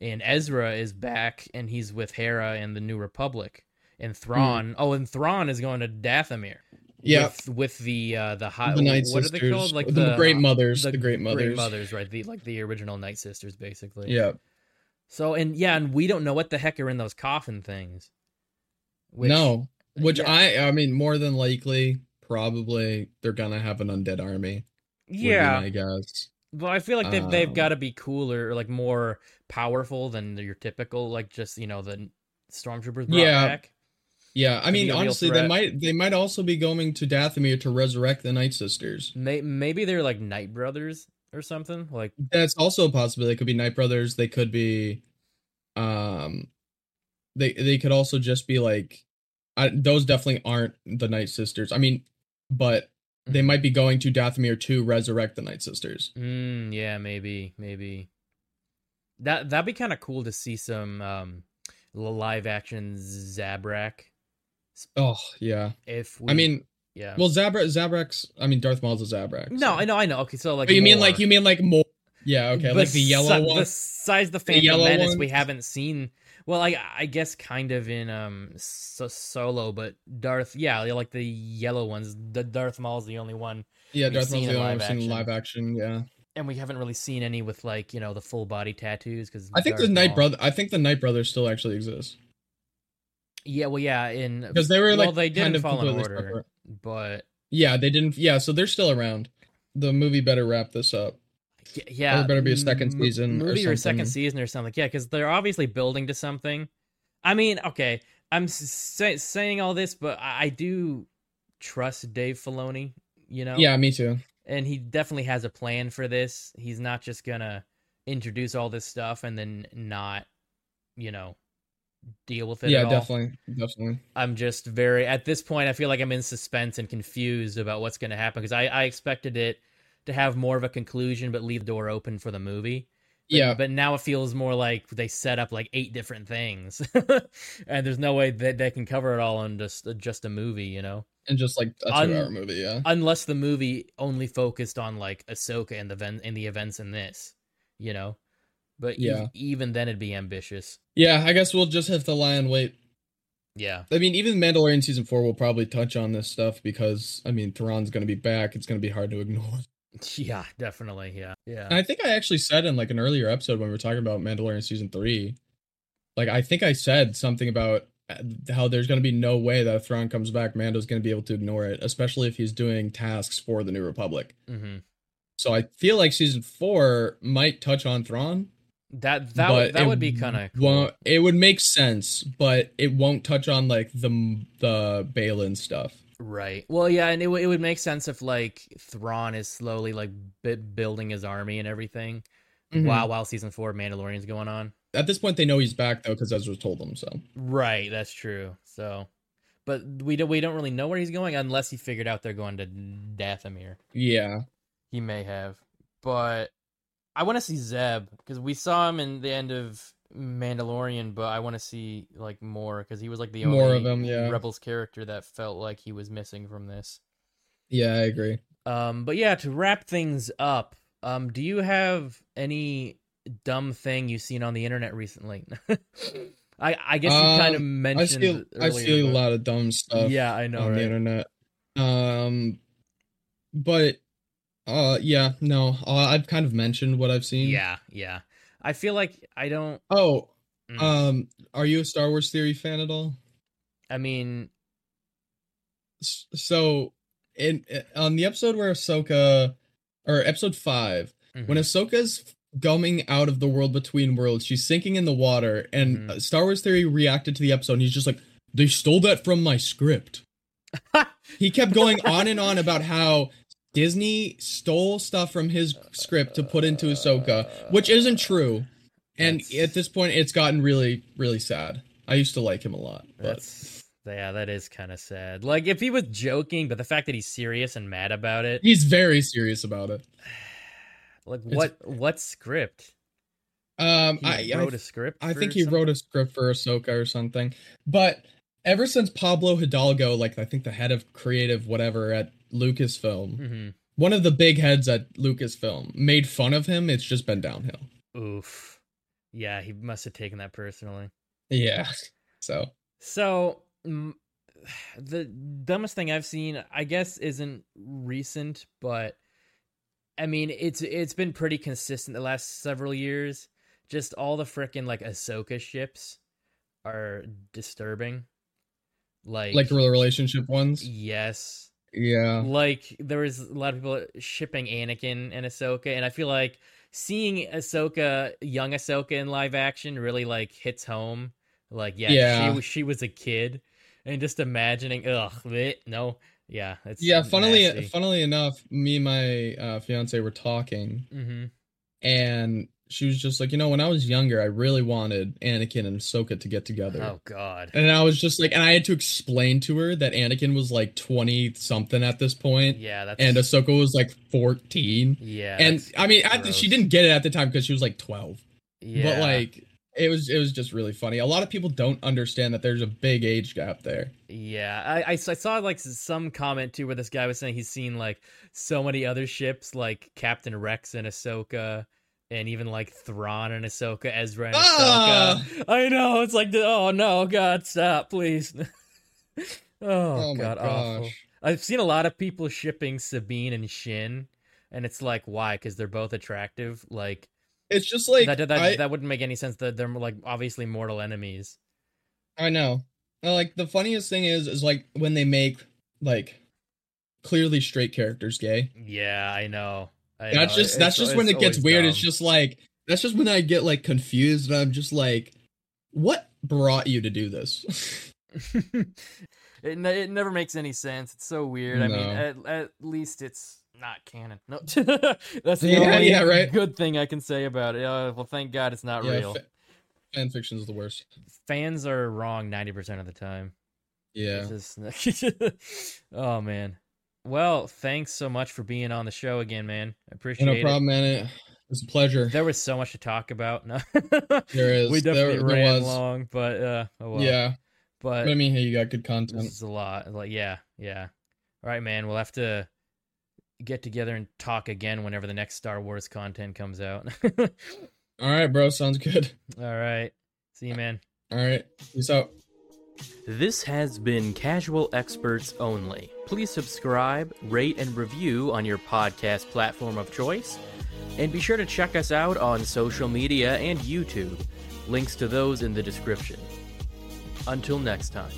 And Ezra is back, and he's with Hera and the New Republic. And Thrawn, oh, and Thrawn is going to Dathomir. Yeah. with, with the uh, the high. the Night what Sisters, are they called? Like the, the, Great Mothers, the, Great Mothers. Great mothers, right? The like the original Night Sisters, basically. Yeah. So and yeah, and we don't know what the heck are in those coffin things. Which, no, which yeah. I I mean more than likely probably they're gonna have an undead army. yeah, I guess. Well, I feel like they've they've Um, got to be cooler, or like more powerful than your typical, like just you know the stormtroopers brought Yeah. back. Yeah, I mean honestly, they might they might also be going to Dathomir to resurrect the Night Sisters. May, maybe they're like Night Brothers or something. Like That's also a possibility. They could be Night Brothers. They could be, um, they they could also just be like, I, those definitely aren't the Night Sisters. I mean, but they Mhm. might be going to Dathomir to resurrect the Night Sisters. Mm, yeah, maybe, maybe. That that'd be kind of cool to see some um live action Zabrak. Oh yeah. If we, I mean, yeah. well, Zabrak, Zabrak's. I mean, Darth Maul's a Zabrak. no, so- I know, I know. Okay, so like But you mean like you mean like more? Yeah. Okay. Like the yellow one. Besides the Phantom yellow Menace, we haven't seen. Well, I I guess kind of in um so, Solo, but Darth, yeah, like the yellow ones. The Darth Maul's the only one, yeah, Darth Maul's the only one seen live action. Yeah. and we haven't really seen any with like you know the full body tattoos because I think the Night Brother. I think the Night Brothers still actually exists Yeah, well, yeah, in because they were well, like they didn't of fall in order, separate. but Yeah, they didn't. Yeah, so they're still around. The movie better wrap this up. Yeah, better be a second season or movie or, second season or something. Yeah, because they're obviously building to something. I mean, okay, I'm say, saying all this, but I, I do trust Dave Filoni. You know, Yeah, me too. and he definitely has a plan for this. He's not just gonna introduce all this stuff and then not, you know, deal with it. Yeah, at all. definitely, definitely. I'm just very at this point. I feel like I'm in suspense and confused about what's going to happen because I, I expected it to have more of a conclusion, but leave the door open for the movie. But, Yeah, but now it feels more like they set up like eight different things, and there's no way that they can cover it all in just just a movie, you know. and just like a Un- two-hour movie. Yeah, Unless the movie only focused on like Ahsoka and the event and the events in this, you know. But e- Yeah. even then, it'd be ambitious. yeah. I guess we'll just have to lie and wait. Yeah, I mean, even Mandalorian season four will probably touch on this stuff because I mean, Thrawn's going to be back. It's going to be hard to ignore. yeah, definitely, yeah, yeah. And I think I actually said in like an earlier episode when we were talking about Mandalorian season three, like I think I said something about uh, how there's going to be no way that if Thrawn comes back, Mando's going to be able to ignore it, especially if he's doing tasks for the New Republic. hmm So I feel like season four might touch on Thrawn. That that would, that would be kind of cool. It would make sense, but it won't touch on like the the Baylan stuff. Right. Well, yeah, and it, w- it would make sense if like Thrawn is slowly like bi- building his army and everything Mhm. while while season four of Mandalorian's going on. At this point, they know he's back though because Ezra told them so. Right. That's true. So, but we don't we don't really know where he's going unless he figured out they're going to Dathomir. Yeah, He may have, but I want to see Zeb because we saw him in the end of Mandalorian, but I want to see like more because he was like the More only of him, yeah. Rebels character that felt like he was missing from this. yeah, I agree. Um, but yeah, to wrap things up, um, do you have any dumb thing you've seen on the internet recently? I I guess you kind of Um, I mentioned. see, I earlier, see a lot of dumb stuff. Yeah, I know, on the internet. Um, but uh, yeah, no, uh, I've kind of mentioned what I've seen. Yeah, yeah. I feel like I don't. Oh, Mm. um, are you a Star Wars theory fan at all? I mean, So, in on the episode where Ahsoka, or episode five, mhm. when Ahsoka's coming out of the world between worlds, she's sinking in the water, and Mhm. uh, Star Wars theory reacted to the episode, and he's just like, "They stole that from my script." he kept going on and on about how Disney stole stuff from his script to put into Ahsoka, which isn't true. And That's- at this point, it's gotten really, really sad. I used to like him a lot, but yeah, that is kind of sad. Like if he was joking, but the fact that he's serious and mad about it, he's very serious about it. like It's- what what script? Um, He I, wrote I, a script. I think he wrote a script for Ahsoka or something. But ever since Pablo Hidalgo, like I think the head of creative whatever at Lucasfilm, hmm one of the big heads at Lucasfilm, made fun of him, it's just been downhill. Oof. Yeah, he must have taken that personally. Yeah. So So, mm, the dumbest thing I've seen, I guess, isn't recent, but I mean, it's it's been pretty consistent the last several years. Just all the frickin' like Ahsoka ships are disturbing. Like, like the relationship ones. yes, Yeah. like there was a lot of people shipping Anakin and Ahsoka, and I feel like seeing Ahsoka, young Ahsoka in live action, really like hits home. Like, yeah, Yeah. she was she was a kid, and just imagining, ugh, bleh, no, yeah, it's Yeah, funnily nasty. funnily enough, me and my uh, fiance were talking Mhm. and she was just like, you know, when I was younger, I really wanted Anakin and Ahsoka to get together. Oh God, And I was just like, and I had to explain to her that Anakin was like 20 something at this point, yeah, that's and Ahsoka was like 14. yeah, And I mean, I, she didn't get it at the time because she was like 12. Yeah. But like it was it was just really funny. A lot of people don't understand that there's a big age gap there. Yeah, I, I, I saw like some comment too where this guy was saying he's seen like so many other ships like Captain Rex and Ahsoka, and even like Thrawn and Ahsoka, Ezra and Ah! Ahsoka. I know it's like, oh no, God, stop, please. oh, Oh, God, awful. I've seen a lot of people shipping Sabine and Shin, and it's like, why? Because they're both attractive. Like, It's just like that, that, I, that wouldn't make any sense. That they're like obviously mortal enemies. I know. Like the funniest thing is is like when they make like clearly straight characters gay. Yeah, I know. I That's know. just that's just when it gets always weird. It's just like that's just when I get like confused and I'm just like what brought you to do this? it ne- it never makes any sense. It's so weird. I mean, at, at least it's not canon. No, that's the Yeah, only yeah, right. good thing I can say about it. Uh, well, thank God it's not yeah, real. fa- fan fiction is the worst. Fans are wrong ninety percent of the time. Yeah. Just- oh man. Well, thanks so much for being on the show again, man. I appreciate it. no it. problem, man. It was a pleasure. There was so much to talk about. No, There is. we definitely There- there ran was. long, but uh, oh well. yeah. but But I mean, hey, you got good This content. is a lot. Like, yeah, yeah. All right, man. We'll have to get together and talk again whenever the next Star Wars content comes out. All right, bro. Sounds good. All right. See you, man. All right. Peace out. This has been Casual Experts Only. Please subscribe, rate, and review on your podcast platform of choice. And be sure to check us out on social media and YouTube. Links to those in the description. Until next time.